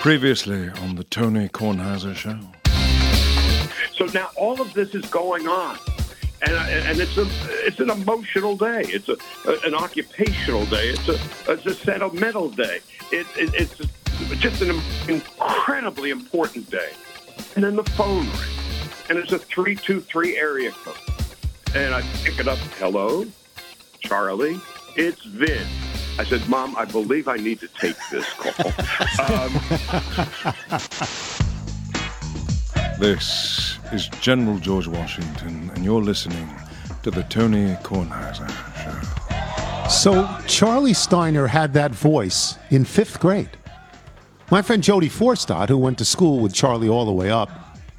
Previously on the Tony Kornheiser Show. So now all of this is going on. And, and it's a it's an emotional day. It's a, an occupational day. It's a it's a sentimental day. It, it, it's just an incredibly important day. And then the phone rings, and it's a three two three area code, and I pick it up. Hello, Charlie. It's Vin. I said, Mom, I believe I need to take this call. um, This is General George Washington, and you're listening to the Tony Kornheiser Show. So Charlie Steiner had that voice in fifth grade. My friend Jody Forstad, who went to school with Charlie all the way up,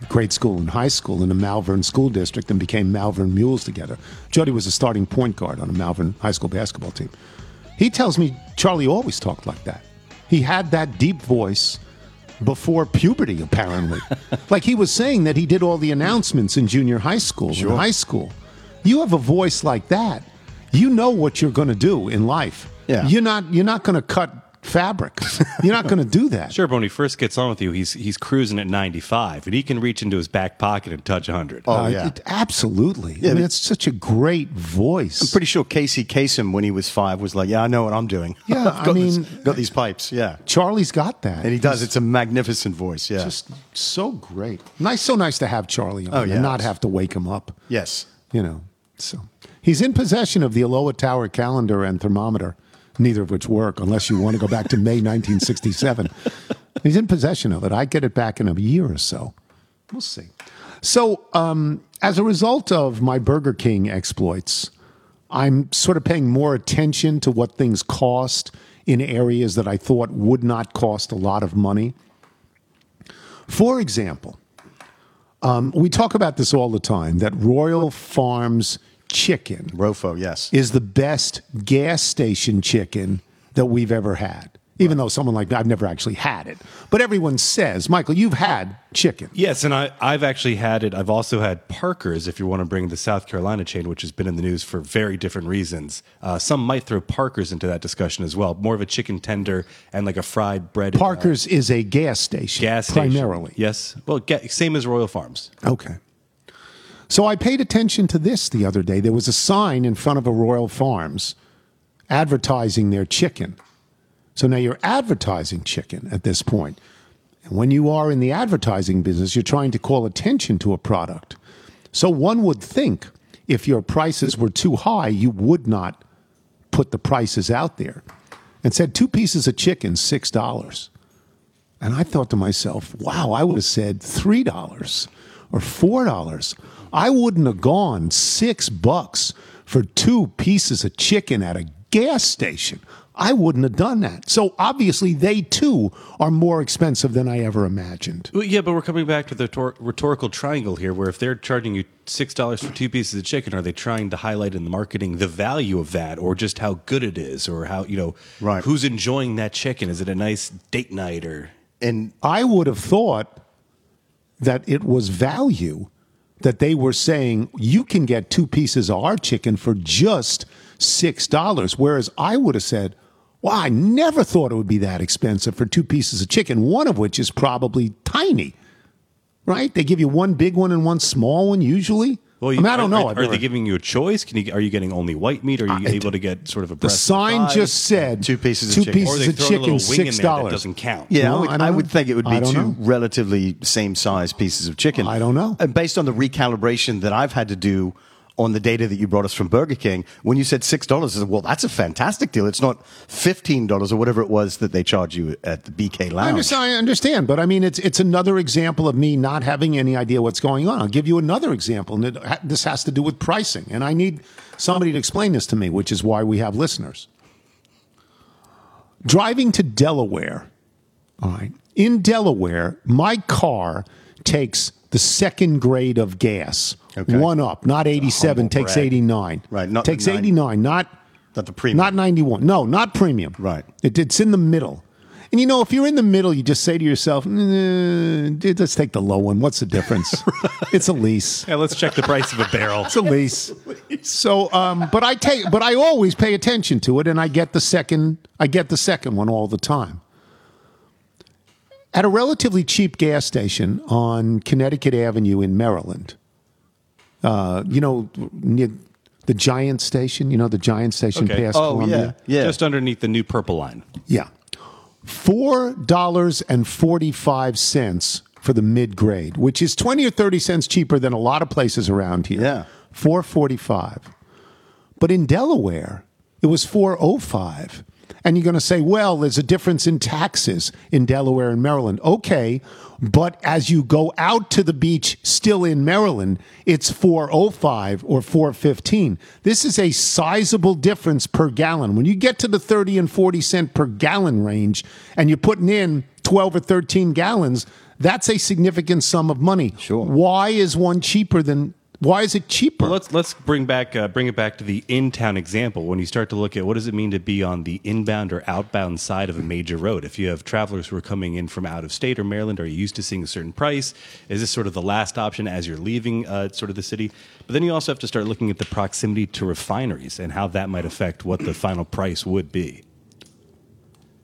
grade school and high school in the Malvern School District and became Malvern Mules together. Jody was a starting point guard on a Malvern high school basketball team. He tells me Charlie always talked like that. He had that deep voice before puberty, apparently. like he was saying that he did all the announcements in junior high school Sure. high school. You have a voice like that. You know what you're going to do in life. Yeah. You're not you're not going to cut fabric. you're not going to do that. Sure, but when he first gets on with you, he's he's cruising at 95, and he can reach into his back pocket and touch 100. Oh, Uh, yeah. it- absolutely. Yeah, I mean, it's such a great voice. I'm pretty sure Casey Kasem, when he was five, was like, "Yeah, I know what I'm doing. Yeah, I've I got mean- this- got these pipes. Yeah, Charlie's got that. and he does. It's a magnificent voice. Yeah, just so great. Nice, so nice to have Charlie on Oh, yeah. and not have to wake him up. yes. You know, so he's in possession of the Aloha Tower calendar and thermometer, neither of which work unless you want to go back to May 1967. he's in possession of it. I get it back in a year or so. We'll see. So, um, as a result of my Burger King exploits, I'm sort of paying more attention to what things cost in areas that I thought would not cost a lot of money. For example, um, we talk about this all the time that Royal Farms chicken Rofo. Yes. is the best gas station chicken that we've ever had. Even though someone like me, I've never actually had it. But everyone says, Michael, you've had chicken. Yes, and I, I've actually had it. I've also had Parker's, if you want to bring the South Carolina chain, which has been in the news for very different reasons. Uh, some might throw Parker's into that discussion as well. More of a chicken tender and like a fried bread. uh, Parker's is a gas station, gas station. primarily. Yes. Well, ga- same as Royal Farms. Okay. So I paid attention to this the other day. There was a sign in front of a Royal Farms advertising their chicken. So now you're advertising chicken at this point. And when you are in the advertising business, you're trying to call attention to a product. So one would think if your prices were too high, you would not put the prices out there and said two pieces of chicken, $6. And I thought to myself, wow, I would have said $3 or $4. I wouldn't have gone six bucks for two pieces of chicken at a gas station. I wouldn't have done that. So obviously, they too are more expensive than I ever imagined. Well, yeah, but we're coming back to the rhetor- rhetorical triangle here, where if they're charging you six dollars for two pieces of chicken, are they trying to highlight in the marketing the value of that, or just how good it is, or how you know, Right. Who's enjoying that chicken? Is it a nice date night, or And I would have thought that it was value that they were saying you can get two pieces of our chicken for just six dollars, whereas I would have said, "Wow, I never thought it would be that expensive for two pieces of chicken, one of which is probably tiny." Right? They give you one big one and one small one usually. I mean, I don't know. Are, I've are they giving you a choice? Can you are you getting only white meat? Or are you able to get sort of a the sign and just said Two pieces of two chicken. pieces they of throw a little chicken, six in there that dollars. doesn't count. Yeah, No, I, would, I I, would think it would be two know. relatively same size pieces of chicken. I don't know. And based on the recalibration that I've had to do on the data that you brought us from Burger King, when you said six dollars, I said, well, that's a fantastic deal. It's not fifteen dollars or whatever it was that they charge you at the BK I Lounge. understand, I understand, but I mean, it's it's another example of me not having any idea what's going on. I'll give you another example, and it, ha- this has to do with pricing, and I need somebody to explain this to me, which is why we have listeners. Driving to Delaware, all right, in Delaware, my car takes the second grade of gas, Okay. one up, not eighty-seven, takes brag. eighty-nine, Right, not takes 89, not Not the premium. not 91. No, not premium. Right. It, it's in the middle. And you know, if you're in the middle, you just say to yourself, "Eh, dude, let's take the low one. What's the difference? It's a lease. Yeah, let's check the price of a barrel. It's a lease. So, um, but I take, but I always pay attention to it, and I get the second, I get the second one all the time. at a relatively cheap gas station on Connecticut Avenue in Maryland. Uh, you know, near the Giant Station. You know the Giant Station Okay. past Oh, Columbia. yeah. Just underneath the new purple line. Yeah. Four dollars and forty-five cents for the mid-grade, which is twenty or thirty cents cheaper than a lot of places around here. Yeah. four forty-five. But in Delaware, it was four oh five. And you're going to say, well, there's a difference in taxes in Delaware and Maryland. Okay, but as you go out to the beach, still in Maryland, it's 405 or 415. This is a sizable difference per gallon. When you get to the 30 and 40 cent per gallon range and you're putting in 12 or 13 gallons, that's a significant sum of money. Sure. Why is one cheaper than why is it cheaper? Well, let's let's bring back uh, bring it back to the in town example. When you start to look at what does it mean to be on the inbound or outbound side of a major road, if you have travelers who are coming in from out of state or Maryland, are you used to seeing a certain price? Is this sort of the last option as you're leaving uh, sort of the city? But then you also have to start looking at the proximity to refineries and how that might affect what the final price would be.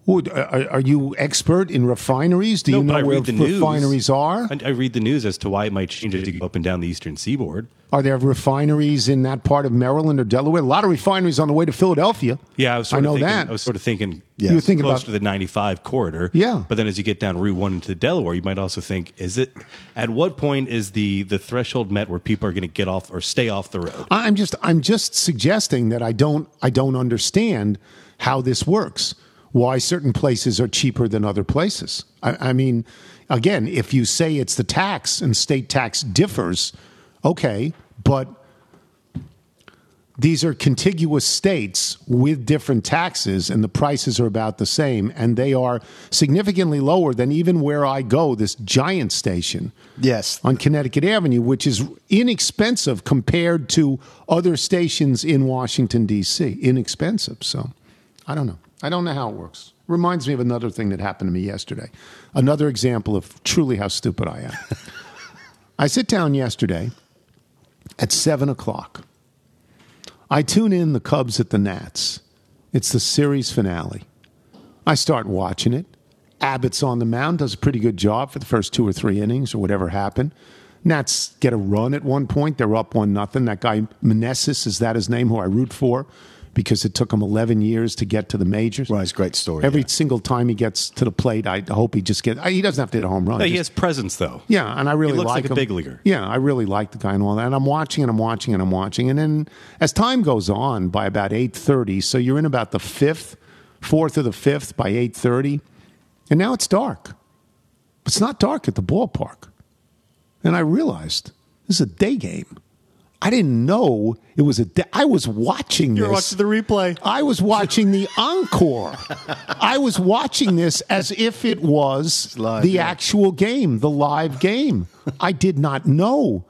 Would- uh, are, are you expert in refineries? Do you know where the news. refineries are? I, I read the news as to why it might change as you go up and down the eastern seaboard. Are there refineries in that part of Maryland or Delaware? A lot of refineries on the way to Philadelphia. Yeah, I was sort I know of thinking, that. I was sort of thinking You were thinking close about- to the 95 corridor. Yeah. But then as you get down Route 1 into Delaware, you might also think, is it at what point is the the threshold met where people are going to get off or stay off the road? I'm just I'm just suggesting that I don't I don't understand how this works. Why certain places are cheaper than other places. I, I mean, again, if you say it's the tax and state tax differs, okay, but these are contiguous states with different taxes and the prices are about the same and they are significantly lower than even where I go this giant station Yes. on Connecticut Avenue which is inexpensive compared to other stations in Washington DC inexpensive so I don't know I don't know how it works reminds me of another thing that happened to me yesterday another example of truly how stupid I am I sit down yesterday at seven o'clock I tune in the Cubs at the Nats. It's the series finale. I start watching it. Abbott's on the mound, does a pretty good job for the first two or three innings or whatever happened. Nats get a run at one point. They're up one nothing. That guy Meneses is that his name? Who I root for because it took him eleven years to get to the majors. Right, it's a great story, Every yeah. single time he gets to the plate, I hope he just gets. He doesn't have to hit a home run. Yeah, he Just- has presence though. yeah, and I really He looks like like a him. big leaguer. Yeah, I really like the guy and all that. And I'm watching and I'm watching and I'm watching. And then as time goes on, by about eight thirty, so you're in about the fifth, fourth or the fifth by eight thirty, and now it's dark. It's not dark at the ballpark. And I realized this is a day game. I didn't know it was a day. I was watching You're this. watching the replay. I was watching the encore. I was watching this as if it was live, the yeah. actual game, the live game. I did not know.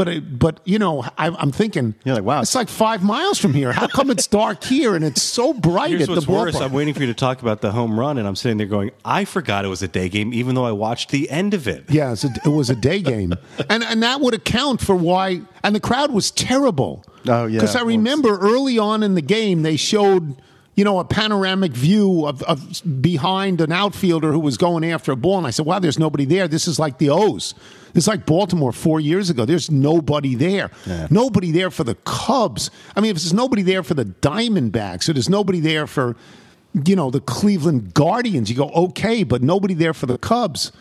But, it, but you know, I, I'm thinking, You're like, wow. it's like five miles from here. How come it's dark here and it's so bright Here's at the what's worse. ballpark? I'm waiting for you to talk about the home run, and I'm sitting there going, I forgot it was a day game, even though I watched the end of it. Yeah, it's a, it was a day game, and and that would account for why. And the crowd was terrible. Oh, yeah. because I remember early on in the game they showed you know a panoramic view of, of behind an outfielder who was going after a ball, and I said, "Wow, there's nobody there. This is like the O's. It's like Baltimore four years ago. There's nobody there. Nobody there for the Cubs. I mean, if there's nobody there for the Diamondbacks, or there's nobody there for." You know the Cleveland Guardians. You go okay, but nobody there for the Cubs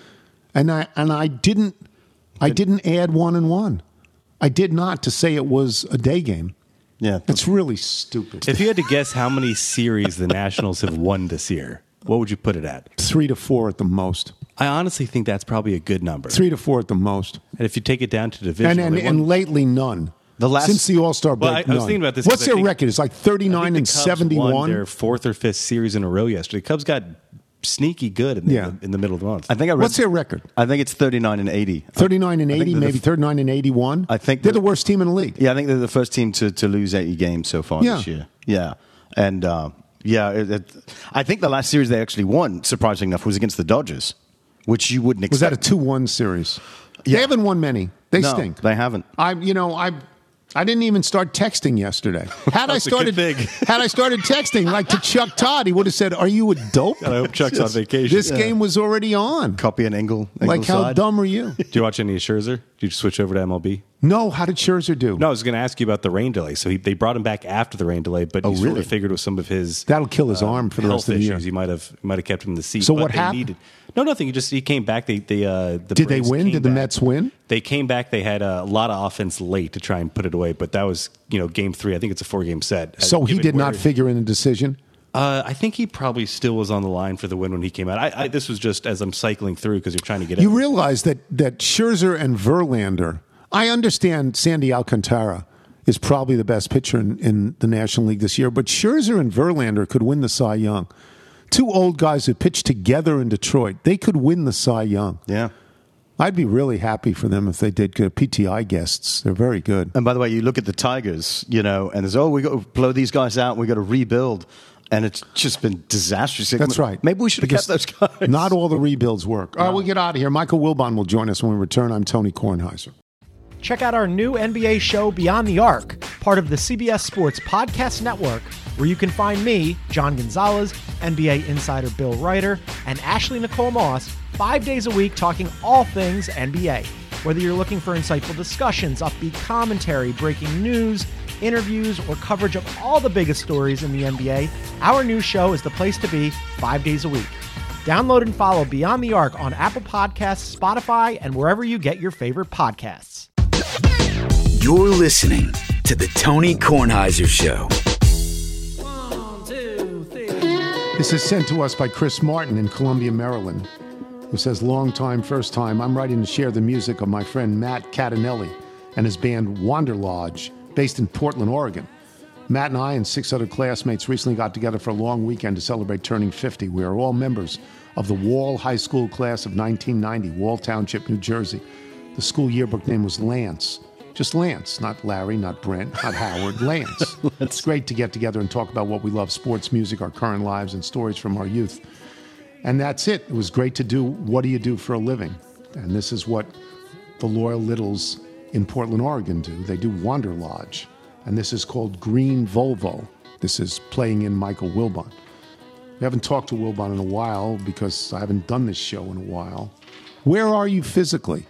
and I and I didn't I didn't add one and one. I did not to say it was a day game. Yeah. It's really stupid. If you had to guess how many series the Nationals have won this year, what would you put it at? Three to four at the most. I honestly think that's probably a good number. Three to four at the most. And if you take it down to division, And and, they and lately none. The last- since the All Star break. Well, I- I was thinking about this What's because their think- record? It's like I thirty think nine the and seventy one. seventy. Their fourth or fifth series in a row yesterday. Cubs got sneaky good in the, Yeah. in the middle of the month. I think I read. What's their record? I think it's 39 and 80. Thirty nine and eighty, they're the maybe thirty nine and eighty one. I think they're the- the worst team in the league. Yeah, I think they're the first team to, to lose 80 games so far Yeah. this year. Yeah. And uh, yeah, it, it, I think the last series they actually won, surprisingly enough, was against the Dodgers, which you wouldn't expect. Was that a two one series? Yeah. They haven't won many. They no, stink. They haven't. I, you know, I, I didn't even start texting yesterday. Had I That's a good started, had I started texting like to Chuck Todd, he would have said, "Are you a dope?" I hope Chuck's on vacation. This game was already on. Copy an Engel. Like, Engel how side. dumb are you? Did you watch any of Scherzer? Did you switch over to MLB? No, how did Scherzer do? No, I was going to ask you about the rain delay. So he, they brought him back after the rain delay, but Oh, you sort really? of figured with some of his That'll kill his uh, arm for the rest of the year. He might have might have kept him in the seat. So what happened? Needed, no, nothing. He just he came back. They they uh, the Did they win? Did the back. Mets win? They came back. They had a lot of offense late to try and put it away, but that was you know game three. I think it's a four game set. So he did not figure in a decision. Uh, I think he probably still was on the line for the win when he came out. I, I this was just as I'm cycling through because you're trying to get. It. You out. realize that that Scherzer and Verlander. I understand Sandy Alcantara is probably the best pitcher in, in the National League this year, but Scherzer and Verlander could win the Cy Young. Two old guys who pitched together in Detroit, they could win the Cy Young. Yeah. I'd be really happy for them if they did good. PTI guests, they're very good. And by the way, you look at the Tigers, you know, and there's oh, we got to blow these guys out. We got to rebuild, and it's just been disastrous. That's right. Maybe we should have kept those guys. Not all the rebuilds work. All right, we'll get out of here. Michael Wilbon will join us when we return. I'm Tony Kornheiser. Check out our new NBA show, Beyond the Arc, part of the CBS Sports Podcast Network, where you can find me, John Gonzalez, NBA insider Bill Reiter, and Ashley Nicole Moss five days a week talking all things NBA. Whether you're looking for insightful discussions, upbeat commentary, breaking news, interviews, or coverage of all the biggest stories in the NBA, our new show is the place to be five days a week. Download and follow Beyond the Arc on Apple Podcasts, Spotify, and wherever you get your favorite podcasts. You're listening to The Tony Kornheiser Show. One, two, three. This is sent to us by Chris Martin in Columbia, Maryland, who says, Long time, first time. I'm writing to share the music of my friend Matt Catanelli and his band Wanderlodge, based in Portland, Oregon. Matt and I and six other classmates recently got together for a long weekend to celebrate turning 50. We are all members of the Wall High School class of 1990, Wall Township, New Jersey. The school yearbook name was Lance. Just Lance, not Larry, not Brent, not Howard, Lance. it's great to get together and talk about what we love sports, music, our current lives, and stories from our youth. And that's it. It was great to do What Do You Do for a Living? And this is what the Loyal Littles in Portland, Oregon do. They do Wanderlodge. And this is called Green Volvo. This is playing in Michael Wilbon. We haven't talked to Wilbon in a while because I haven't done this show in a while. Where are you physically?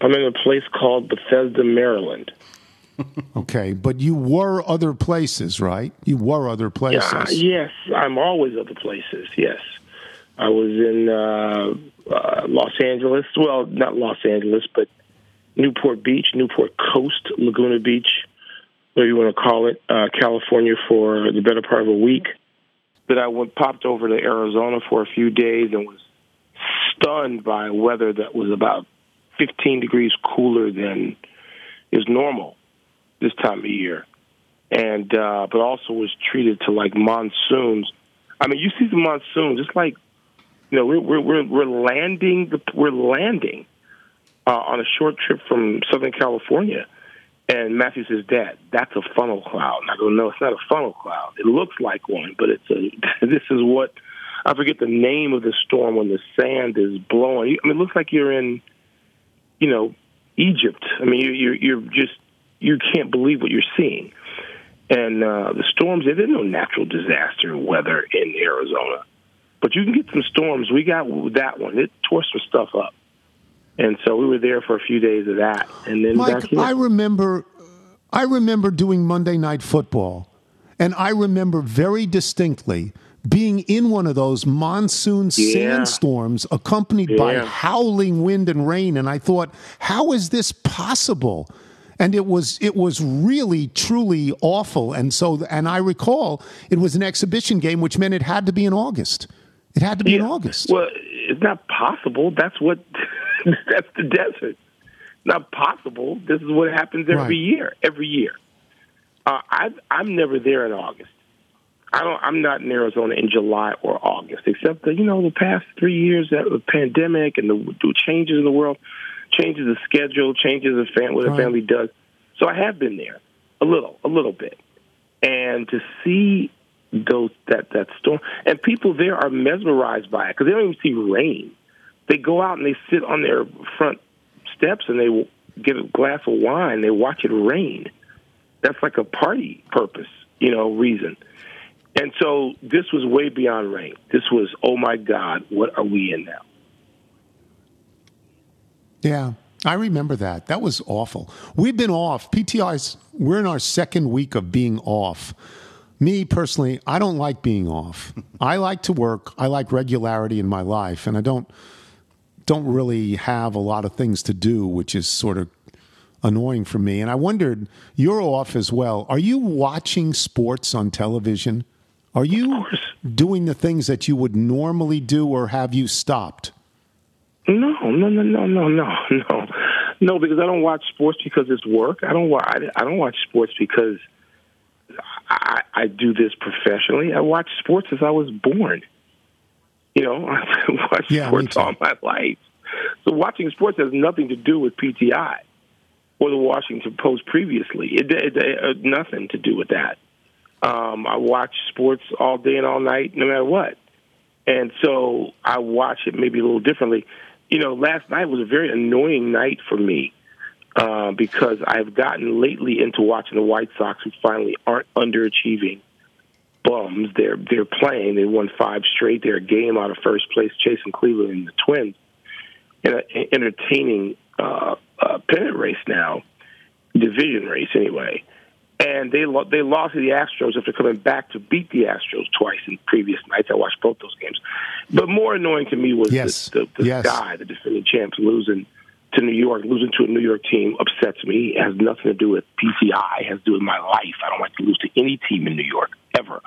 I'm in a place called Bethesda, Maryland. Okay, but you were other places, right? You were other places. Yeah, yes, I'm always other places. Yes, I was in uh, uh, Los Angeles. Well, not Los Angeles, but Newport Beach, Newport Coast, Laguna Beach, whatever you want to call it, uh, California for the better part of a week. Then I went popped over to Arizona for a few days and was stunned by weather that was about 15 degrees cooler than is normal this time of year, and uh, but also was treated to like monsoons. I mean, you see the monsoon just like you know we're we're we're, we're landing the we're landing uh, on a short trip from Southern California. And Matthew says, "Dad, that's a funnel cloud." And I go, "No, it's not a funnel cloud. It looks like one, but it's a. this is what I forget the name of the storm when the sand is blowing. I mean, it looks like you're in, you know, Egypt. I mean, you're you're, just you can't believe what you're seeing. And uh, the storms, there's no natural disaster weather in Arizona, but you can get some storms. We got that one. It tore some stuff up. And so we were there for a few days of that, and then back Mike, here. I remember, I remember doing Monday Night Football, and I remember very distinctly being in one of those monsoon Yeah. sandstorms accompanied by howling wind and rain, and I thought, how is this possible? And it was it was really truly awful, and so and I recall it was an exhibition game, which meant it had to be in August. It had to be in August. Well, it's not possible. That's what. that's the desert. Not possible. This is what happens every Right. year. Every year. Uh, I, I'm never there in August. I don't. I'm not in Arizona in July or August, except that you know the past three years that the pandemic and the, the changes in the world, changes the schedule, changes the fam- what a Right. family does. So I have been there a little, a little bit, and to see those that that storm and people there are mesmerized by it because they don't even see rain. They go out and they sit on their front steps and they get a glass of wine. They watch it rain. That's like a party purpose, you know, reason. And so this was way beyond rain. This was, oh my God, what are we in now? Yeah, I remember that. That was awful. We've been off. PTI's, we're in our second week of being off. Me personally, I don't like being off. I like to work. I like regularity in my life, and I don't don't really have a lot of things to do, which is sort of annoying for me. And I wondered, you're off as well. Are you watching sports on television? Are you doing the things that you would normally do, or have you stopped? No, no, no, no, no, no, no, no. Because I don't watch sports because it's work. I don't watch. I don't watch sports because I, I do this professionally. I watch sports as I was born. You know, I watched Yeah, me sports all my life. So watching sports has nothing to do with PTI or the Washington Post previously. It, it, it had nothing to do with that. Um, I watch sports all day and all night, no matter what. And so I watch it maybe a little differently. You know, last night was a very annoying night for me uh, because I've gotten lately into watching the White Sox, who finally aren't underachieving bums. They're they're playing. They won five straight. They're a game out of first place, chasing Cleveland and the Twins. In an entertaining uh, uh, pennant race now, division race anyway. And they lo- they lost to the Astros after coming back to beat the Astros twice in previous nights. I watched both those games. But more annoying to me was Yes. the, the, the Yes. guy, the defending champs, losing to New York, losing to a New York team upsets me. It has nothing to do with PTI. It has to do with my life. I don't like to lose to any team in New York ever.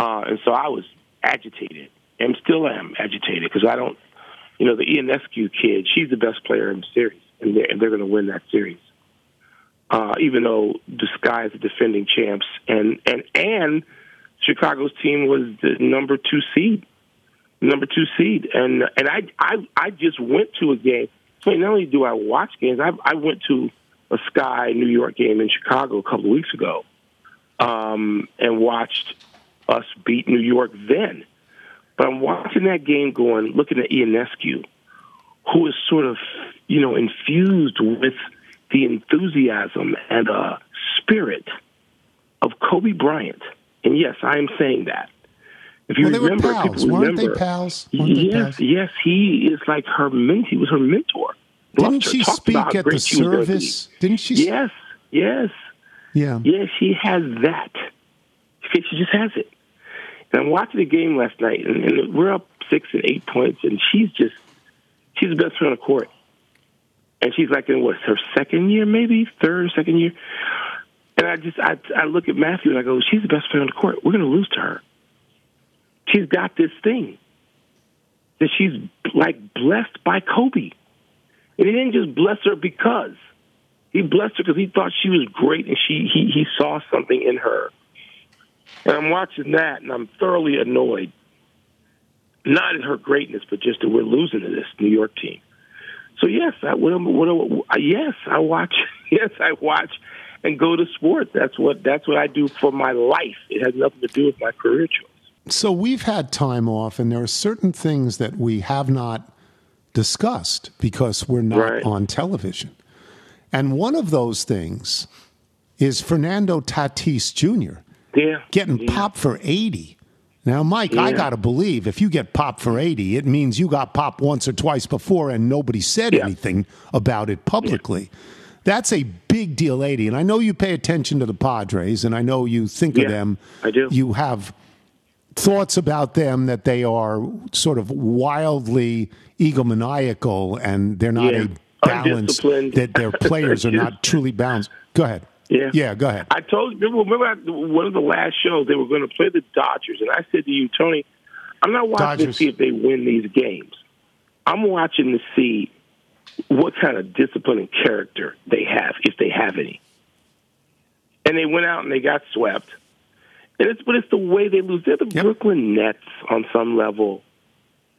Uh, and so I was agitated, and still am agitated because I don't. You know, the Ionescu kid, she's the best player in the series, and they're, and they're going to win that series. Uh, even though the Sky is the defending champs, and and and Chicago's team was the number two seed, number two seed, and and I I I just went to a game. So not only do I watch games, I I went to a Sky New York game in Chicago a couple of weeks ago, um, and watched us beat New York then. But I'm watching that game, going looking at Ionescu, who is sort of you know infused with the enthusiasm and uh, spirit of Kobe Bryant. And yes, I am saying that. If you Well, remember, pals, people weren't remember, they pals? Weren't yes, pals? yes, he is like her men- He was her mentor. Didn't she speak at the great she was gonna be. service? Didn't she? Yes, yes, Yeah. yes. She has that. She just has it. And I'm watching the game last night, and, and we're up six and eight points, and she's just she's the best player on the court. And she's like in what her second year, maybe third, second year. And I just I I look at Matthew and I go, she's the best player on the court. We're going to lose to her. She's got this thing that she's like blessed by Kobe, and he didn't just bless her because he blessed her because he thought she was great and she he he saw something in her. And I'm watching that and I'm thoroughly annoyed. Not at her greatness, but just that we're losing to this New York team. So yes, I what, yes, I watch. Yes, I watch and go to sports. That's what that's what I do for my life. It has nothing to do with my career choice. So we've had time off, and there are certain things that we have not discussed because we're not Right. on television. And one of those things is Fernando Tatis Jr. Yeah, getting yeah. popped for 80. Now, Mike, I got to believe if you get popped for 80, it means you got popped once or twice before and nobody said Yeah. anything about it publicly. That's a big deal, 80. And I know you pay attention to the Padres, and I know you think of them. I do. You have thoughts about them that they are sort of wildly egomaniacal and they're not Yeah. a balanced, Undisciplined. that their players are not truly balanced. Go ahead. Yeah. Yeah, go ahead. I told you, remember, at one of the last shows, they were going to play the Dodgers. And I said to you, Tony, I'm not watching Dodgers. to see if they win these games. I'm watching to see what kind of discipline and character they have, if they have any. And they went out and they got swept. And it's, but it's the way they lose. They're the Yep. Brooklyn Nets on some level.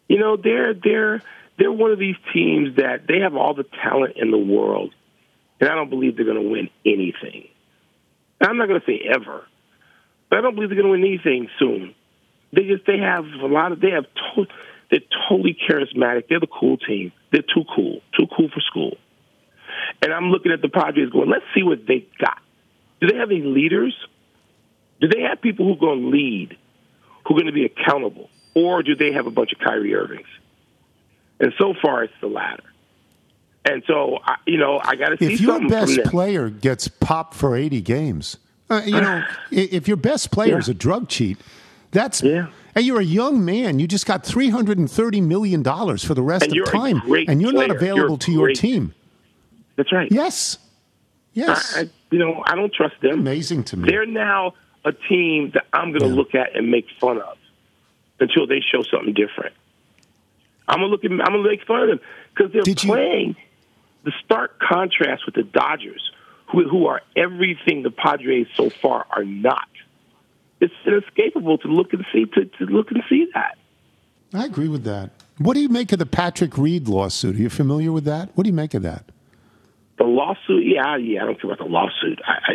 You know, they're they're they're one of these teams that they have all the talent in the world, and I don't believe they're going to win anything. I'm not going to say ever, but I don't believe they're going to win anything soon. They just they have a lot of they have to, they're totally charismatic. They're the cool team. They're too cool, too cool for school. And I'm looking at the Padres going, let's see what they got. Do they have any leaders? Do they have people who are going to lead, who are going to be accountable? Or do they have a bunch of Kyrie Irvings? And so far, it's the latter. And so, I, you know, I got to see If your best player gets popped for 80 games, uh, you know, if your best player is a drug cheat, that's. Yeah. And you're a young man. You just got $330 million for the rest And of time. and you're not available You're to your great. team. That's right. Yes. Yes. I, I, you know, I don't trust them. Amazing to me. They're now a team that I'm going to Yeah. look at and make fun of until they show something different. I'm gonna look at. I'm gonna make fun of them because they're Did you- playing the stark contrast with the Dodgers, who who are everything the Padres so far are not. It's inescapable to look and see to, to look and see that. I agree with that. What do you make of the Patrick Reed lawsuit? Are you familiar with that? What do you make of that? The lawsuit, yeah, yeah, I don't care about the lawsuit. I,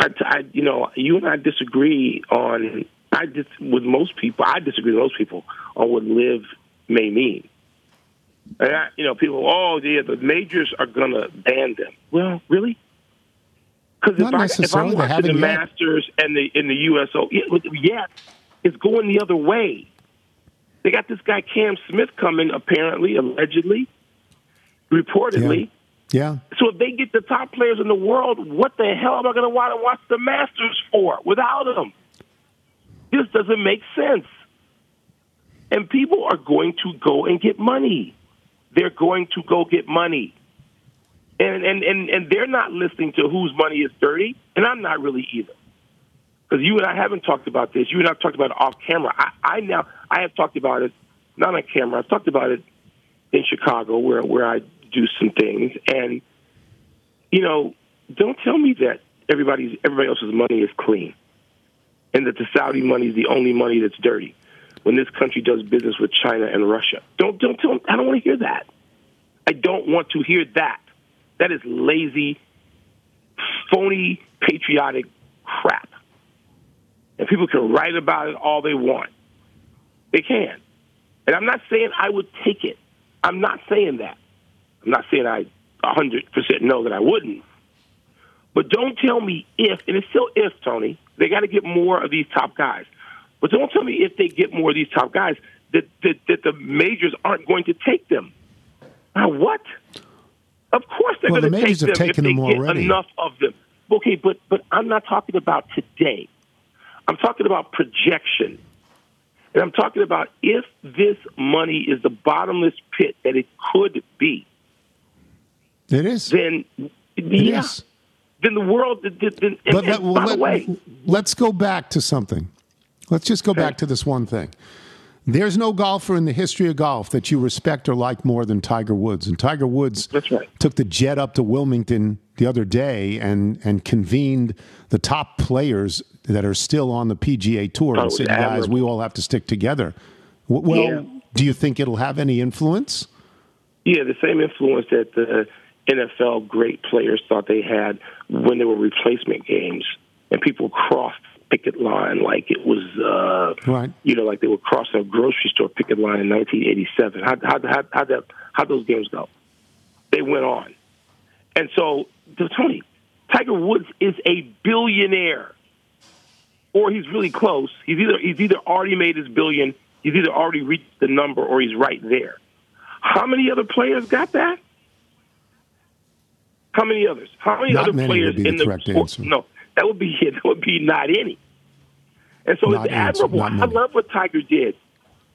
I, I, I you know, you and I disagree on. I dis, with most people. I disagree with most people on what LIV may mean. And I, you know, people, oh, yeah, the majors are going to ban them. Well, really? Because if, Not I, if. I'm watching the yet. Masters and the in the USO, yeah, it's going the other way. They got this guy Cam Smith coming, apparently, allegedly, reportedly. Yeah. So if they get the top players in the world, what the hell am I going to want to watch the Masters for without them? This doesn't make sense. And people are going to go and get money. They're going to go get money. And and and, and they're not listening to whose money is dirty, and I'm not really either. Because you and I haven't talked about this. You and I have talked about it off camera. I, I now I have talked about it not on camera. I've talked about it in Chicago where where I do some things and you know, don't tell me that everybody's everybody else's money is clean and that the Saudi money is the only money that's dirty when this country does business with China and Russia. Don't don't tell I don't want to hear that. I don't want to hear that. That is lazy, phony, patriotic crap. And people can write about it all they want. They can. And I'm not saying I would take it. I'm not saying that. I'm not saying I 100% know that I wouldn't. But don't tell me if, and it's still if, Tony, they got to get more of these top guys. But don't tell me if they get more of these top guys that, that, that the majors aren't going to take them. Now, what? Of course they're Well, going the to take majors have them taken if they them get already. enough of them. Okay, but, but I'm not talking about today. I'm talking about projection. And I'm talking about if this money is the bottomless pit that it could be, It is. then It yeah, is. then the world. Then, But let, and by the way, us go back to something. Let's just go back to this one thing. There's no golfer in the history of golf that you respect or like more than Tiger Woods. And Tiger Woods right. took the jet up to Wilmington the other day and, and convened the top players that are still on the PGA Tour Oh, and said, guys, we all have to stick together. Well, Yeah. do you think it'll have any influence? yeah, the same influence that the NFL great players thought they had when there were replacement games and people crossed picket line like it was, uh, Right. you know, like they were crossing a grocery store picket line in 1987. How how how how that how those games go? They went on, and so Tony Tiger Woods is a billionaire, or he's really close. He's either he's either already made his billion, he's either already reached the number, or he's right there. How many other players got that? How many others? How many Not other many players the in the correct sport? answer. No, that would be it. that would be not any. And so Not it's admirable. I love what Tiger did,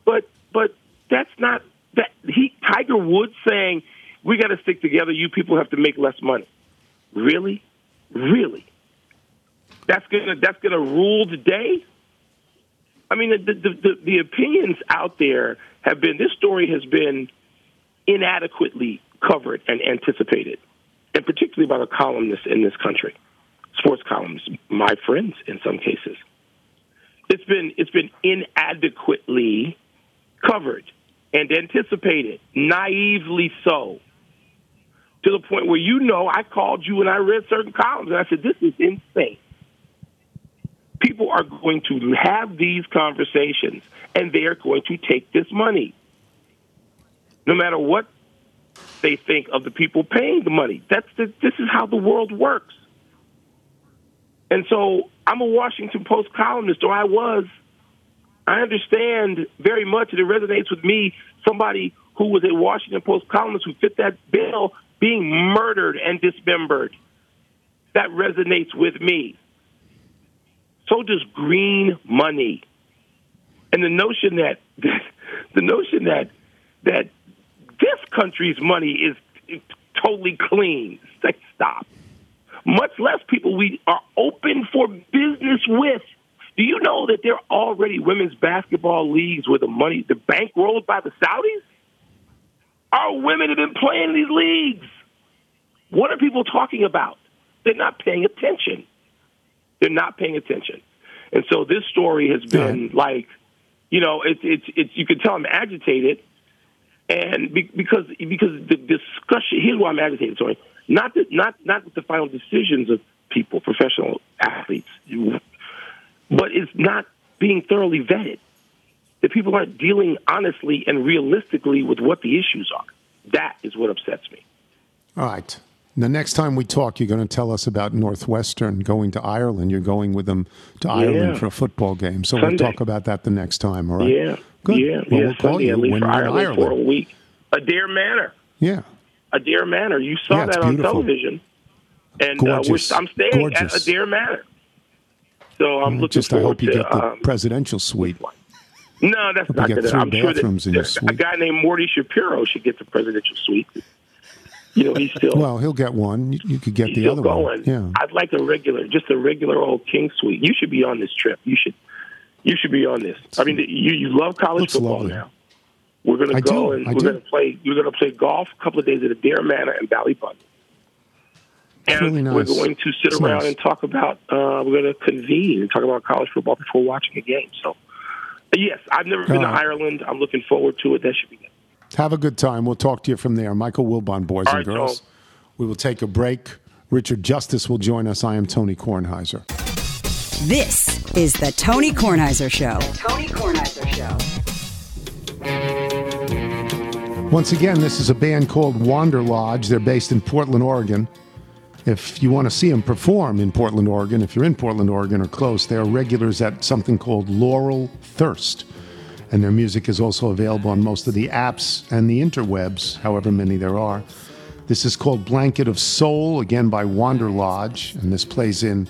but but that's not that he Tiger Woods saying we got to stick together. You people have to make less money. Really, really. That's gonna that's gonna rule the day. I mean, the the, the the opinions out there have been this story has been inadequately covered and anticipated, and particularly by the columnists in this country, sports columns, my friends in some cases. It's been it's been inadequately covered and anticipated, naively so, to the point where you know I called you and I read certain columns and I said this is insane. People are going to have these conversations and they are going to take this money. No matter what they think of the people paying the money. That's the, this is how the world works. And so I'm a Washington Post columnist, or I was. I understand very much, and it resonates with me. Somebody who was a Washington Post columnist who fit that bill being murdered and dismembered. That resonates with me. So does green money. And the notion that, the notion that that this country's money is totally clean. Like, stop. Much less people we are open for business with. Do you know that there are already women's basketball leagues where the money, the bank rolled by the Saudis? Our women have been playing these leagues. What are people talking about? They're not paying attention. They're not paying attention. And so this story has been like, you know, it's it's it's you can tell I'm agitated and be, because because the discussion here's why I'm agitated. Sorry, not the, not not with the final decisions of people, professional athletes, but it's not being thoroughly vetted. That people aren't dealing honestly and realistically with what the issues are. That is what upsets me. All right. The next time we talk, you're going to tell us about Northwestern going to Ireland. You're going with them to Ireland Yeah. for a football game. So Sunday. we'll talk about that the next time. All right. Yeah, Good. yeah, Well, yeah. we'll call Sunday, you when for you're in Ireland, for a Ireland. week. Adare Manor, Yeah. Adare Manor. You saw Yeah, that on beautiful. television, and uh, I'm staying Gorgeous. at Adare Manor. So I'm looking Just I forward hope you to. get the um, presidential suite. no, that's Hope not to. three I'm sure that bathrooms in your a guy named Morty Schapiro should get the presidential suite. You know, he's still. Well, he'll get one. You, you could get the other going. one. Yeah. I'd like a regular, just a regular old king suite. You should be on this trip. You should, you should be on this. I mean, you you love college Looks football lovely. now. We're going I to go do. and I we're do. going to play. We're going to play golf a couple of days at Adare Manor and Ballybun. It's And really we're going to sit It's around nice. and talk about. Uh, we're going to convene and talk about college football before watching a game. So, yes, I've never been All to. Ireland. I'm looking forward to it. That should be good. Have a good time. We'll talk to you from there. Michael Wilbon, boys All and right, girls. Joel. We will take a break. Richard Justice will join us. I am Tony Kornheiser. This is the Tony Kornheiser Show. Tony Kornheiser Show. Once again, this is a band called Wanderlodge. They're based in Portland, Oregon. If you want to see them perform in Portland, Oregon, if you're in Portland, Oregon or close, they're regulars at something called Laurel Thirst. And their music is also available on most of the apps and the interwebs, however many there are. This is called Blanket of Soul, again by Wanderlodge. And this plays in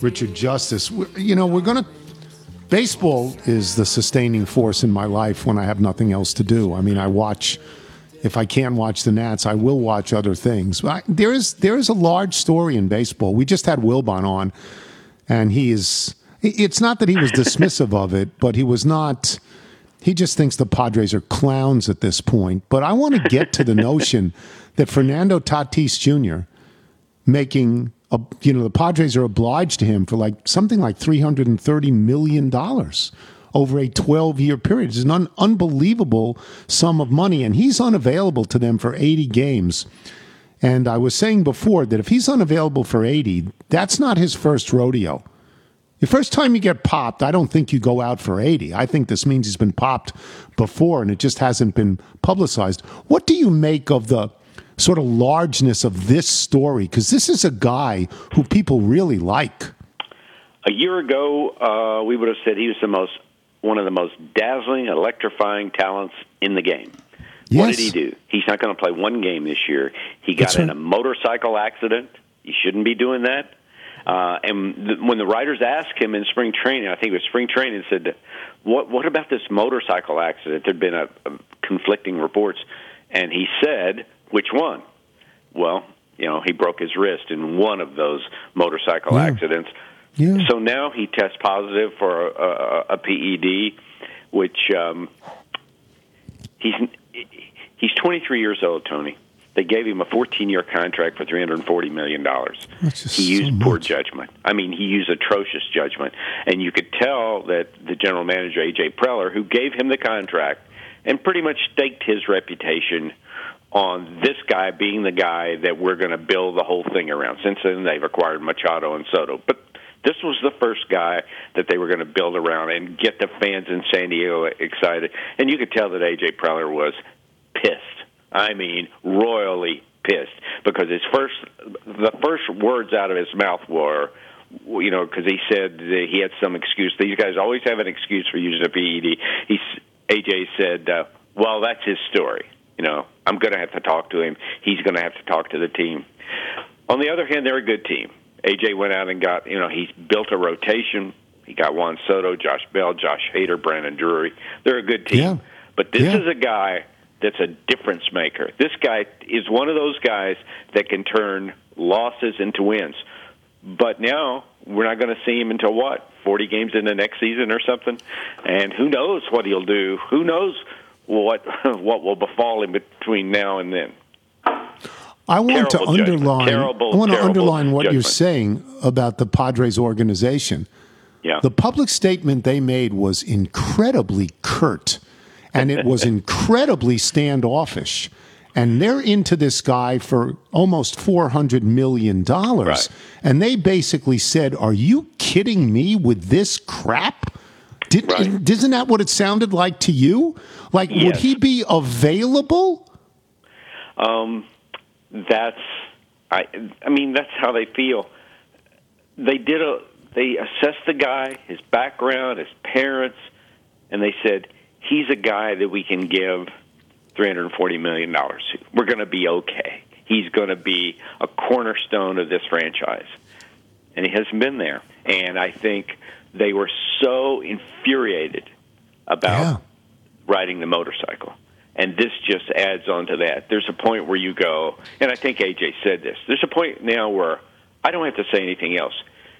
Richard Justice. You know, we're going to baseball is the sustaining force in my life when I have nothing else to do. I mean, I watch. If I can't watch the Nats, I will watch other things. I, there is there is a large story in baseball. We just had Wilbon on, and he is. It's not that he was dismissive of it, but he was not. He just thinks the Padres are clowns at this point. But I want to get to the notion that Fernando Tatis Jr. making you know the Padres are obliged to him for like something like three hundred and thirty million dollars over a twelve year period. It's an un- unbelievable sum of money, and he's unavailable to them for eighty games. And I was saying before that if he's unavailable for eighty, that's not his first rodeo. The first time you get popped, I don't think you go out for 80. I think this means he's been popped before and it just hasn't been publicized. What do you make of the sort of largeness of this story? Because this is a guy who people really like. A year ago, uh, we would have said he was the most one of the most dazzling, electrifying talents in the game. What did he do? He's not going to play one game this year. He got That's in right. a motorcycle accident. He shouldn't be doing that. Uh, and th- when the writers asked him in spring training, I think it was spring training, said, "What what about this motorcycle accident?" There'd been a, a conflicting reports, and he said, "Which one?" Well, you know, he broke his wrist in one of those motorcycle Yeah. accidents. Yeah. So now he tests positive for a, a, a PED, which um, he's he's 23 years old. Tony, they gave him a 14-year contract for 340 million dollars. That's just He used so poor judgment. I mean, he used atrocious judgment, and you could tell that the general manager AJ Preller, who gave him the contract, and pretty much staked his reputation on this guy being the guy that we're going to build the whole thing around. Since then, they've acquired Machado and Soto, but this was the first guy that they were going to build around and get the fans in San Diego excited. And you could tell that AJ Preller was pissed. I mean, royally pissed because his first, the first words out of his mouth were, you know, because he said that he had some excuse. These guys always have an excuse for using a PED. He, AJ said, uh, "Well, that's his story. You know, I'm going to have to talk to him. He's going to have to talk to the team." On the other hand, they're a good team. AJ went out and got, you know, he's built a rotation. He got Juan Soto, Josh Bell, Josh Hader, Brandon Drury. They're a good team. Yeah. But this Yeah. is a guy that's a difference maker. This guy is one of those guys that can turn losses into wins. But now we're not going to see him until what? 40 games in the next season or something. And who knows what he'll do? Who knows what what will befall him between now and then? I want to Terrible judgment. underline. Terrible, I want to underline what you're saying about the Padres organization. Yeah. The public statement they made was incredibly curt, and it was incredibly standoffish. And they're into this guy for almost four hundred million dollars, Right. and they basically said, "Are you kidding me with this crap?" Did, Right. Isn't that what it sounded like to you? Like, would he be available? Um, that's I. I mean, that's how they feel. They did a. They assessed the guy, his background, his parents, and they said he's a guy that we can give three hundred forty million dollars. We're going to be okay. He's going to be a cornerstone of this franchise, and he hasn't been there. And I think they were so infuriated about Yeah. riding the motorcycle. And this just adds on to that. There's a point where you go, and I think AJ said this. There's a point now where I don't have to say anything else.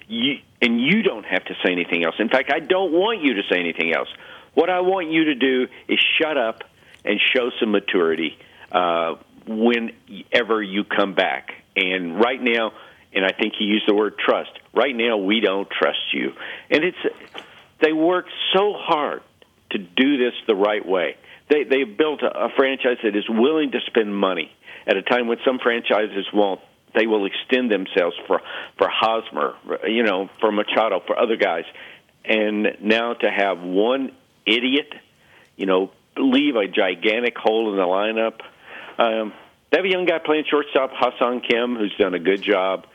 You, and you don't have to say anything else. In fact, I don't want you to say anything else. What I want you to do is shut up and show some maturity uh, whenever you come back. And right now, and I think he used the word trust. Right now, we don't trust you. And it's they work so hard to do this the right way. They they've built a, a franchise that is willing to spend money at a time when some franchises won't. They will extend themselves for for Hosmer, you know, for Machado, for other guys, and now to have one idiot, you know, leave a gigantic hole in the lineup. Um, they have a young guy playing shortstop, Ha-Seong Kim, who's done a good job,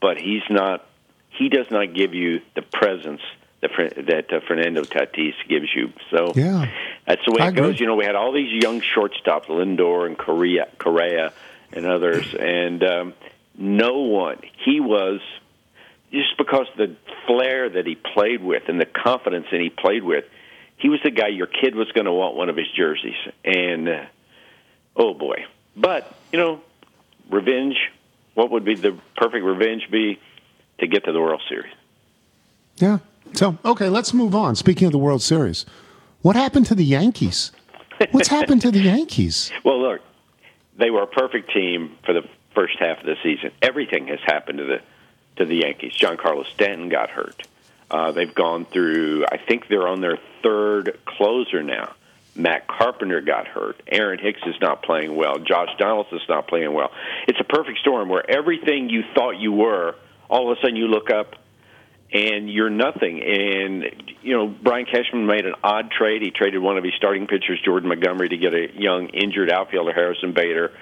but he's not. He does not give you the presence that that uh, Fernando Tatis gives you. So Yeah. that's the way I it goes. You know, we had all these young shortstops, Lindor and Correa, Correa and others, and um, no one. He was just because the flair that he played with and the confidence that he played with. He was the guy your kid was going to want one of his jerseys, and uh, oh boy! But you know, revenge. What would be the perfect revenge be to get to the World Series? Yeah. So, okay, let's move on. Speaking of the World Series, what happened to the Yankees? What's happened to the Yankees? Well, look, they were a perfect team for the first half of the season. Everything has happened to the to the Yankees. Giancarlo Stanton got hurt. Uh, they've gone through. I think they're on their third closer now. Matt Carpenter got hurt. Aaron Hicks is not playing well. Josh Donaldson's not playing well. It's a perfect storm where everything you thought you were, all of a sudden you look up and you're nothing. And you know, Brian Cashman made an odd trade. He traded one of his starting pitchers, Jordan Montgomery, to get a young injured outfielder, Harrison Bader,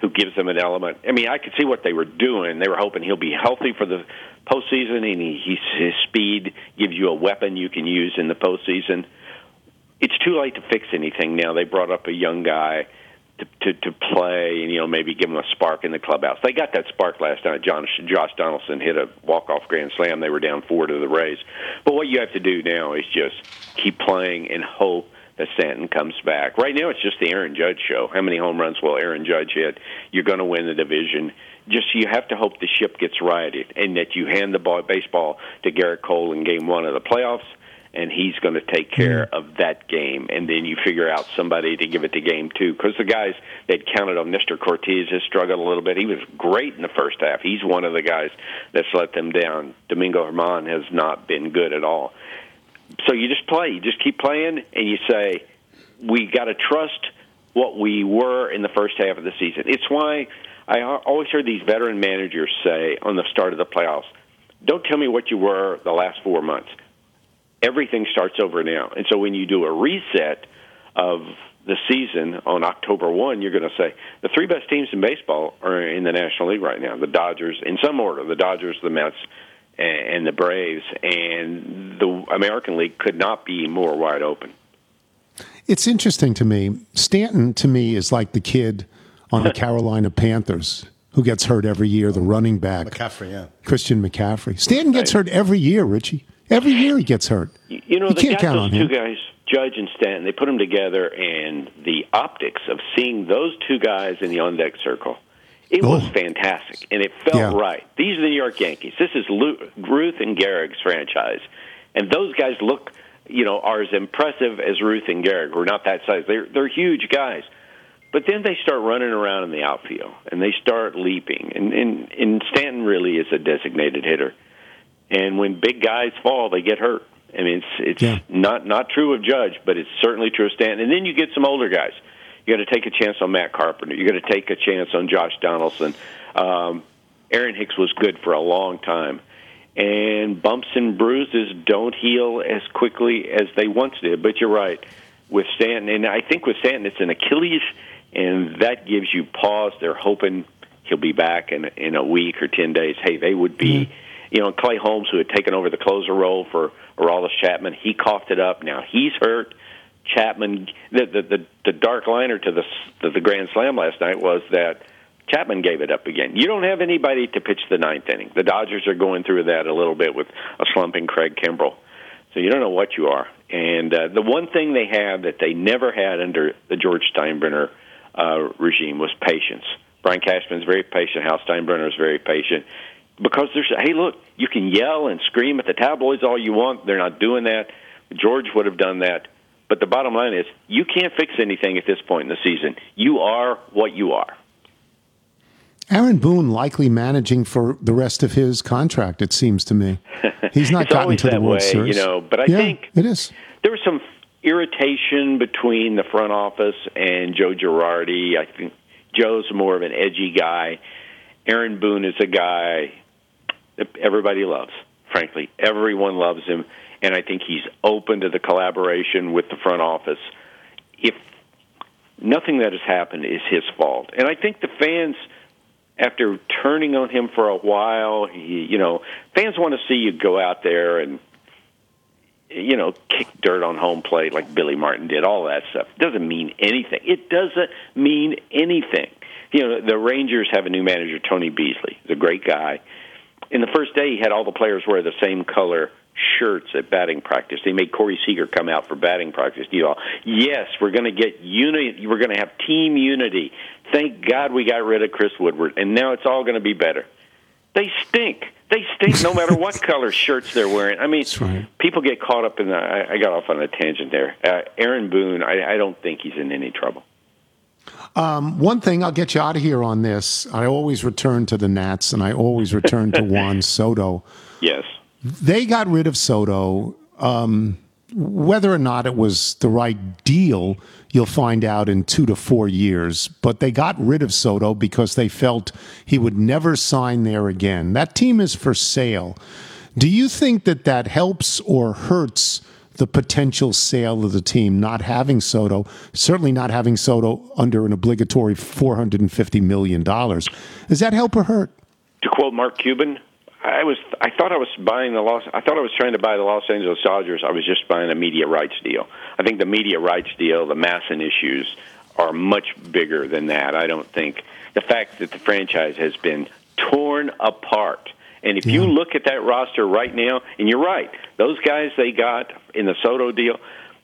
who gives them an element. I mean, I could see what they were doing. They were hoping he'll be healthy for the postseason, and he, he's, his speed gives you a weapon you can use in the postseason. It's too late to fix anything now. They brought up a young guy to, to to play and you know maybe give him a spark in the clubhouse. They got that spark last night. John, Josh Donaldson hit a walk off grand slam. They were down four to the Rays. But what you have to do now is just keep playing and hope that Stanton comes back. Right now, it's just the Aaron Judge show. How many home runs will Aaron Judge hit? You're going to win the division. Just you have to hope the ship gets righted and that you hand the ball, baseball to Gerrit Cole in Game One of the playoffs and he's going to take care mm. of that game. And then you figure out somebody to give it to game two because the guys that counted on Nestor Cortes has struggled a little bit. He was great in the first half. He's one of the guys that's let them down. Domingo German has not been good at all. So you just play. You just keep playing, and you say, we got to trust what we were in the first half of the season. It's why I always heard these veteran managers say on the start of the playoffs, don't tell me what you were the last four months everything starts over now. And so when you do a reset of the season on October 1, you're going to say the three best teams in baseball are in the National League right now. The Dodgers, in some order, the Dodgers, the Mets, and the Braves. And the American League could not be more wide open. It's interesting to me. Stanton, to me, is like the kid on the Carolina Panthers who gets hurt every year, the running back. McCaffrey, yeah. Christian McCaffrey. Stanton gets hurt every year, Richie. Every year he gets hurt. You know, you they can't got count those on two him. guys, Judge and Stanton. They put them together, and the optics of seeing those two guys in the on-deck circle, it was Oh. fantastic, and it felt Yeah. right. These are the New York Yankees. This is Lu- Ruth and Gehrig's franchise, and those guys look, you know, are as impressive as Ruth and Gehrig. We're not that size. They're they're huge guys. But then they start running around in the outfield, and they start leaping. And, and, and Stanton really is a designated hitter. And when big guys fall, they get hurt. I mean, it's it's not not true of Judge, but it's certainly true of Stanton. And then you get some older guys. You got to take a chance on Matt Carpenter. You got to take a chance on Josh Donaldson. Um, Aaron Hicks was good for a long time, and bumps and bruises don't heal as quickly as they once did. But you're right with Stanton, and I think with Stanton it's an Achilles, and that gives you pause. They're hoping he'll be back in in a week or ten days. Hey, they would be, you know, Clay Holmes who had taken over the closer role for Aroldis Chapman. He coughed it up. Now he's hurt. Chapman, the the the, the dark liner to the to the Grand Slam last night was that Chapman gave it up again. You don't have anybody to pitch the ninth inning. The Dodgers are going through that a little bit with a slumping Craig Kimbrel. So you don't know what you are. And uh, the one thing they have that they never had under the George Steinbrenner uh, regime was patience. Brian Cashman's very patient. Hal Steinbrenner is very patient because there's hey look you can yell and scream at the tabloids all you want. They're not doing that. George would have done that. But the bottom line is you can't fix anything at this point in the season. You are what you are. Aaron Boone likely managing for the rest of his contract. It seems to me he's not gotten to the World way, Series. you know. But I yeah, think it is. there was some irritation between the front office and Joe Girardi. I think Joe's more of an edgy guy. Aaron Boone is a guy everybody loves. Frankly, everyone loves him, and I think he's open to the collaboration with the front office. If nothing that has happened is his fault, and I think the fans after turning on him for a while, he, you know, fans want to see you go out there and you know, kick dirt on home plate like Billy Martin did, all that stuff. Doesn't mean anything. It doesn't mean anything. You know, the Rangers have a new manager, Tony Beasley. He's a great guy. In the first day, he had all the players wear the same color shirts at batting practice. They made Corey Seager come out for batting practice. You know, yes, we're going to get unity. We're going to have team unity. Thank God we got rid of Chris Woodward, and now it's all going to be better. They stink. They stink no matter what color shirts they're wearing. I mean, right. people get caught up in the. I, I got off on a tangent there. Uh, Aaron Boone, I, I don't think he's in any trouble. Um, one thing, I'll get you out of here on this. I always return to the Nats, and I always return to Juan Soto. Yes. They got rid of Soto. Um, whether or not it was the right deal, you'll find out in two to four years. But they got rid of Soto because they felt he would never sign there again. That team is for sale. Do you think that that helps or hurts the potential sale of the team, not having Soto, certainly not having Soto under an obligatory $450 million? Does that help or hurt? To quote Mark Cuban, I was I thought I was buying the Los I thought I was trying to buy the Los Angeles Dodgers. I was just buying a media rights deal. I think the media rights deal, the MASN issues are much bigger than that. I don't think the fact that the franchise has been torn apart. And if you look at that roster right now, and you're right, those guys they got in the Soto deal,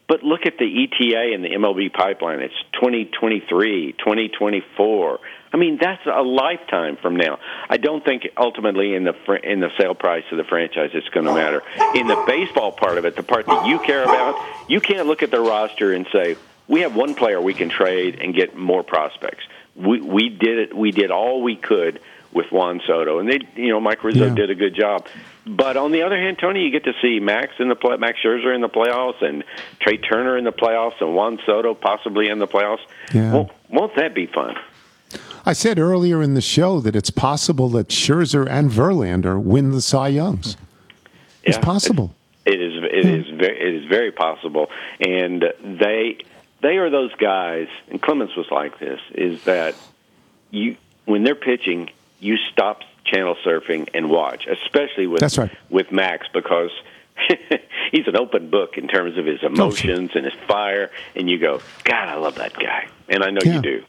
but look at the ETA and the MLB pipeline. It's 2023, 2024. I mean, that's a lifetime from now. I don't think ultimately in the in the sale price of the franchise it's going to matter. In the baseball part of it, the part that you care about, you can't look at the roster and say we have one player we can trade and get more prospects. We we did it. We did all we could with Juan Soto, and they, you know, Mike Rizzo Yeah. did a good job. But on the other hand, Tony, you get to see Max in the play, Max Scherzer in the playoffs, and Trea Turner in the playoffs, and Juan Soto possibly in the playoffs. Yeah. Won't, won't that be fun? I said earlier in the show that it's possible that Scherzer and Verlander win the Cy Youngs. It's Yeah, possible. It is. It is very. It is very possible, and they they are those guys, and Clemens was like this, is that you when they're pitching, you stop channel surfing and watch, especially with That's right. with Max because he's an open book in terms of his oh, emotions and his fire, and you go, God, I love that guy, and I know Yeah. you do.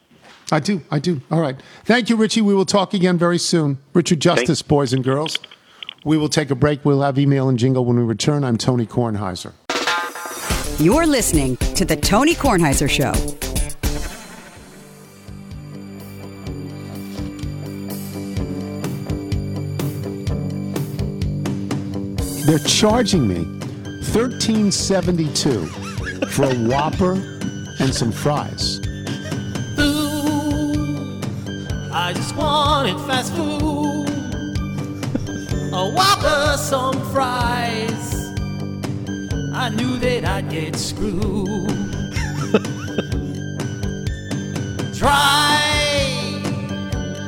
I do. I do. All right. Thank you, Richie. We will talk again very soon. Richard Justice, boys and girls. We will take a break. We'll have email and jingle when we return. I'm Tony Kornheiser. You're listening to The Tony Kornheiser Show. They're charging me thirteen seventy two for a Whopper and some fries. Ooh, I just wanted fast food. A Whopper, some fries. I knew that I'd get screwed. Try.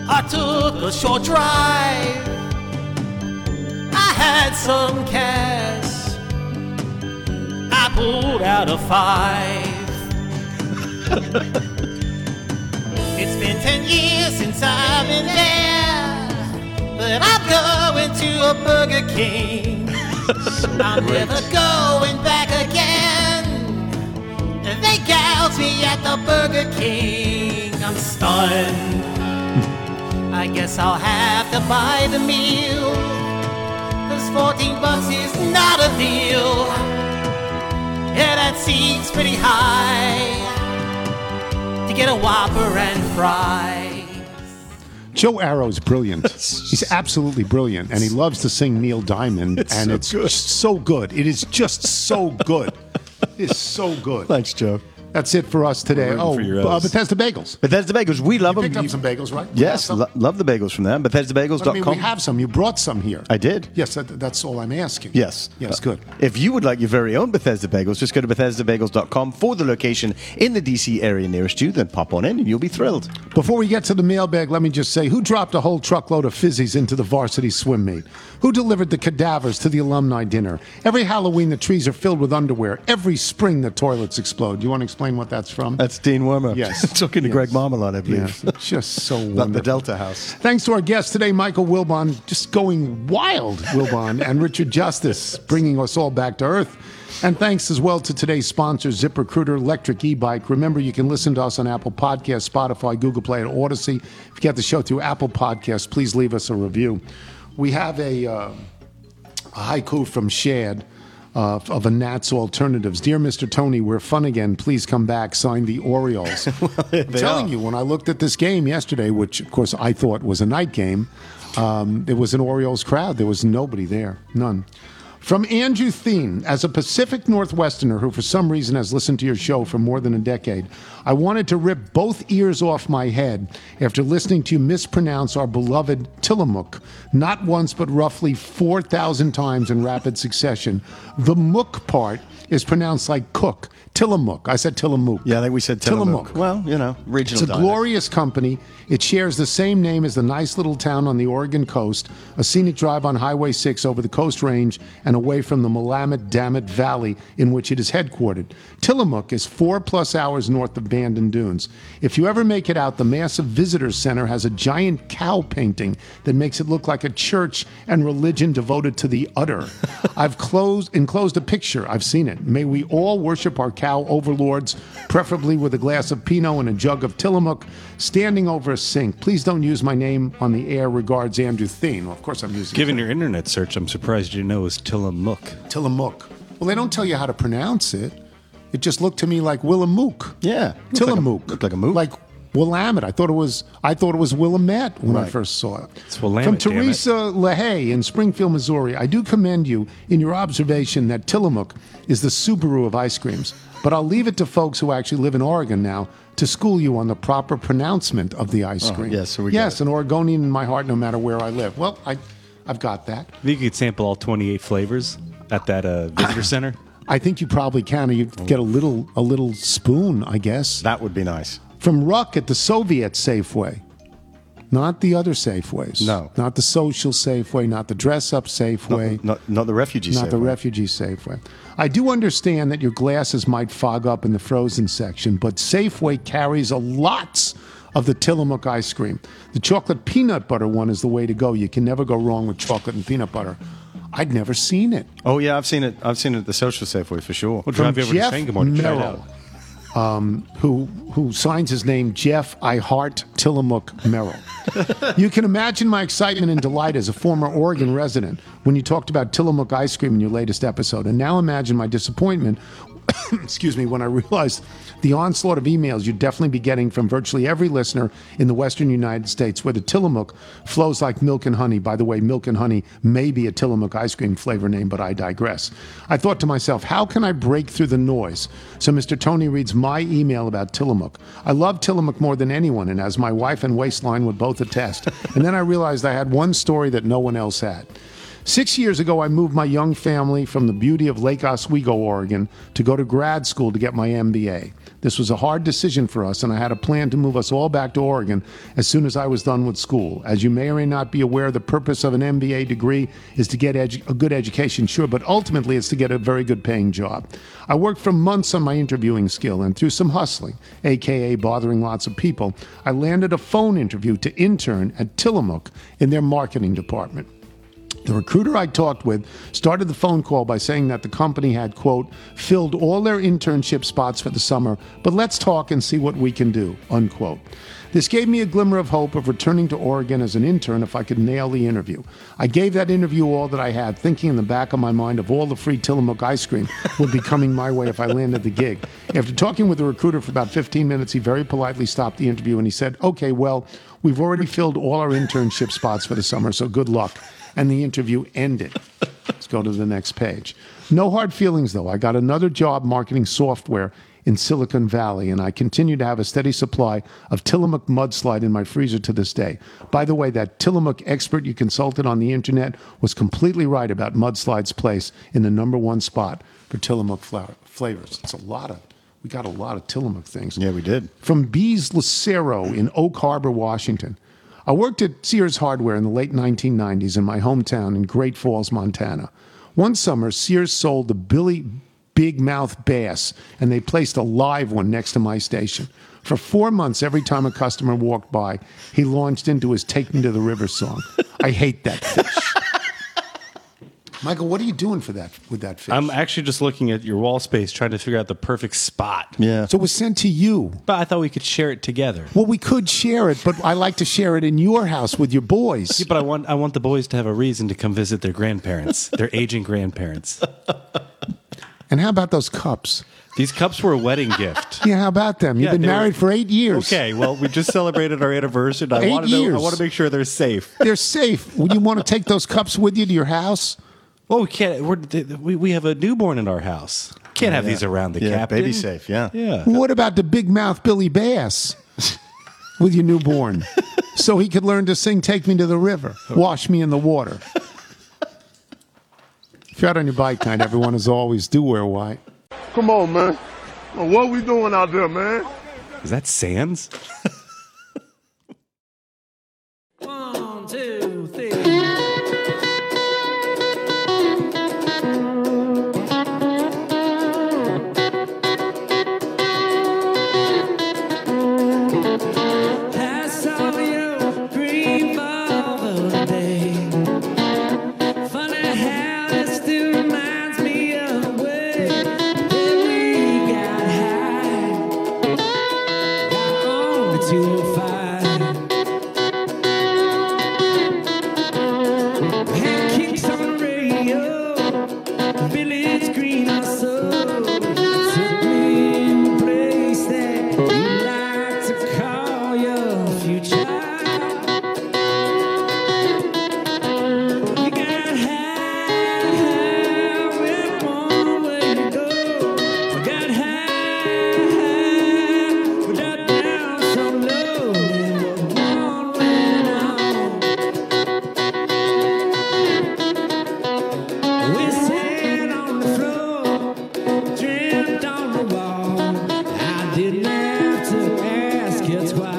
I took a short drive. I had some cash. I pulled out a five. It's been ten years since I've been there, but I'm going to a Burger King. I'm never going back again. They gouged me at the Burger King. I'm stunned. I guess I'll have to buy the meal. Cause 14 bucks is not a deal. Yeah, that seems pretty high to get a Whopper and fries. Joe Arrow's brilliant. He's absolutely brilliant, and he loves to sing Neil Diamond, It's and so it's good. just so good. It is just so good. It's so good. Thanks, Joe. That's it for us today. waiting Oh, for your uh, L's. Bethesda Bagels. Bethesda Bagels, we love You them. picked up some bagels, right? Yes, lo- love the bagels from them. I mean, BethesdaBagels.com. we have some. You brought some here. I did. Yes, that, that's all I'm asking. Yes. Yes, Uh, good. If you would like your very own Bethesda Bagels, just go to BethesdaBagels.com for the location in the DC area nearest you. Then pop on in and you'll be thrilled. Before we get to the mailbag, let me just say who dropped a whole truckload of fizzies into the varsity swim meet? Who delivered the cadavers to the alumni dinner? Every Halloween, the trees are filled with underwear. Every spring, the toilets explode. Do you want to explain what that's from? That's Dean Wormer. Yes. Talking to Yes. Greg Marmalard, I believe. It's just so wonderful. the Delta House. Thanks to our guest today, Michael Wilbon, just going wild, Wilbon, and Richard Justice, bringing us all back to earth. And thanks as well to today's sponsors, ZipRecruiter, Electric E-Bike. Remember, you can listen to us on Apple Podcasts, Spotify, Google Play, and Audacy. If you get the show through Apple Podcasts, please leave us a review. We have a, uh, a haiku from Shad uh, of a Nats Alternatives. Dear Mr. Tony, we're fun again. Please come back. Signed the Orioles. I'm telling you, when I looked at this game yesterday, which of course I thought was a night game, um, it was an Orioles crowd. There was nobody there, none. From Andrew Thien, as a Pacific Northwesterner who for some reason has listened to your show for more than a decade, I wanted to rip both ears off my head after listening to you mispronounce our beloved Tillamook, not once but roughly 4,000 times in rapid succession. The mook part is pronounced like cook, Tillamook. I said Tillamook. Yeah, I think we said Tillamook. Tillamook. Well, you know, regional It's a dialect. glorious company. It shares the same name as the nice little town on the Oregon coast, a scenic drive on Highway 6 over the Coast Range and away from the Willamette Dammit Valley in which it is headquartered. Tillamook is four plus hours north of Bandon Dunes. If you ever make it out, the massive visitor center has a giant cow painting that makes it look like a church and religion devoted to the udder. I've closed enclosed a picture. I've seen it. May we all worship our cow overlords, preferably with a glass of Pinot and a jug of Tillamook, standing over a sink. Please don't use my name on the air. Regards, Andrew Thien. Well, of course, I'm using Given your internet search, I'm surprised you know it was Tillamook. Tillamook. Well, they don't tell you how to pronounce it. It just looked to me like Willamook. Yeah. Tillamook. Looked like a mook. Like Willamette. I thought it was. I thought it was Willamette when I first saw it. It's Willamette, From. Teresa LaHaye in Springfield, Missouri. I do commend you in your observation that Tillamook is the Subaru of ice creams. But I'll leave it to folks who actually live in Oregon now to school you on the proper pronouncement of the ice oh, cream. yes, so we yes, got an Oregonian in my heart, no matter where I live. Well, I, I've got that. I think you could sample all 28 flavors at that uh, visitor center. I think you probably can. You get a little a little spoon, I guess. That would be nice. From Ruck at the Soviet Safeway. Not the other Safeways. No. Not the social Safeway, not the dress up Safeway. Not, not the refugee not the Safeway. refugee Safeway. I do understand that your glasses might fog up in the frozen section, but Safeway carries a lots of the Tillamook ice cream. The chocolate peanut butter one is the way to go. You can never go wrong with chocolate and peanut butter. I'd never seen it. Oh yeah, I've seen it. I've seen it at the social Safeway for sure. We'll From drive you over to Jeff Sangamore to try it Merrill, out. um, who who signs his name Jeff I Heart Tillamook Merrill. you can imagine my excitement and delight as a former Oregon resident when you talked about Tillamook ice cream in your latest episode, and now imagine my disappointment. excuse me, when I realized the onslaught of emails you'd definitely be getting from virtually every listener in the western United States where the Tillamook flows like milk and honey. By the way, milk and honey may be a Tillamook ice cream flavor name, but I digress. I thought to myself, how can I break through the noise? So Mr. Tony reads my email about Tillamook. I love Tillamook more than anyone, and as my wife and waistline would both attest. and then I realized I had one story that no one else had. Six years ago, I moved my young family from the beauty of Lake Oswego, Oregon, to go to grad school to get my MBA. This was a hard decision for us, and I had a plan to move us all back to Oregon as soon as I was done with school. As you may or may not be aware, the purpose of an MBA degree is to get edu- a good education, sure, but ultimately it's to get a very good paying job. I worked for months on my interviewing skill, and through some hustling, aka bothering lots of people, I landed a phone interview to intern at Tillamook in their marketing department. The recruiter I talked with started the phone call by saying that the company had, quote, filled all their internship spots for the summer, but let's talk and see what we can do, unquote. This gave me a glimmer of hope of returning to Oregon as an intern if I could nail the interview. I gave that interview all that I had, thinking in the back of my mind of all the free Tillamook ice cream would be coming my way if I landed the gig. After talking with the recruiter for about 15 minutes, he very politely stopped the interview and he said, Okay, well, we've already filled all our internship spots for the summer, so good luck and the interview ended. Let's go to the next page. No hard feelings, though. I got another job marketing software in Silicon Valley, and I continue to have a steady supply of Tillamook mudslide in my freezer to this day. By the way, that Tillamook expert you consulted on the internet was completely right about mudslide's place in the number one spot for Tillamook flour, flavors. It's a lot of, we got a lot of Tillamook things. Yeah, we did. From Bees Lucero in Oak Harbor, Washington. I worked at Sears Hardware in the late 1990s in my hometown in Great Falls, Montana. One summer, Sears sold the Billy Big Mouth Bass, and they placed a live one next to my station. For four months, every time a customer walked by, he launched into his Take Me to the River song. I hate that fish. Michael, what are you doing for that with that fish? I'm actually just looking at your wall space, trying to figure out the perfect spot. Yeah. so it was sent to you. But I thought we could share it together. Well, we could share it, but I like to share it in your house with your boys. Yeah, but I want I want the boys to have a reason to come visit their grandparents, their aging grandparents. And how about those cups? These cups were a wedding gift. Yeah, how about them? You've Yeah, been they were- married for eight years. Okay, well, we just celebrated our anniversary. and I Eight want to know, I years. want to make sure they're safe. They're safe. Would you want to take those cups with you to your house? Well, we can't. We're, we we have a newborn in our house. Can't oh, have these around the Yeah, captain. baby safe. Yeah. Yeah. What about the big mouth Billy Bass with your newborn? so he could learn to sing Take Me to the River, Wash Me in the Water. If you're out on your bike night, everyone as always do wear white. Come on, man. Well, what we doing out there, man? Is that Sands? Jetzt war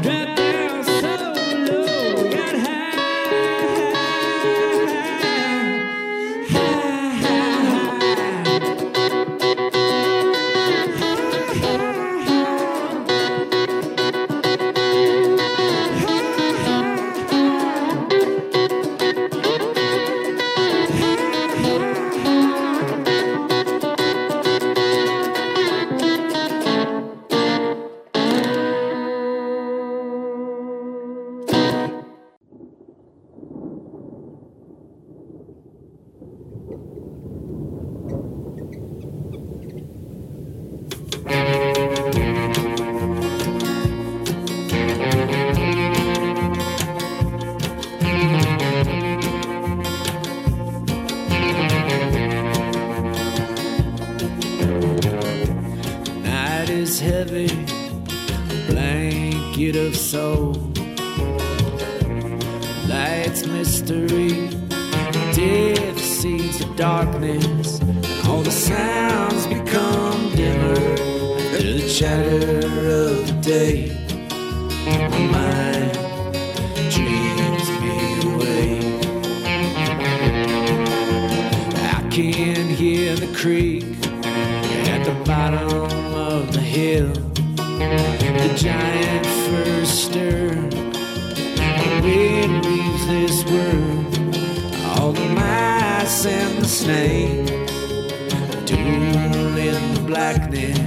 dread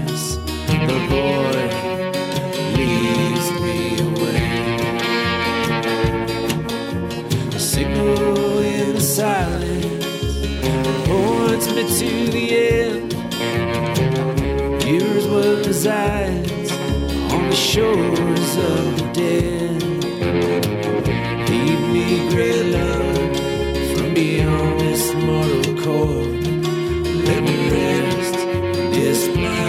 the void leads me away. A signal in silence points me to the end. Years were resides on the shores of the dead. Lead me, great love, from beyond this mortal coil. Let me rest this night.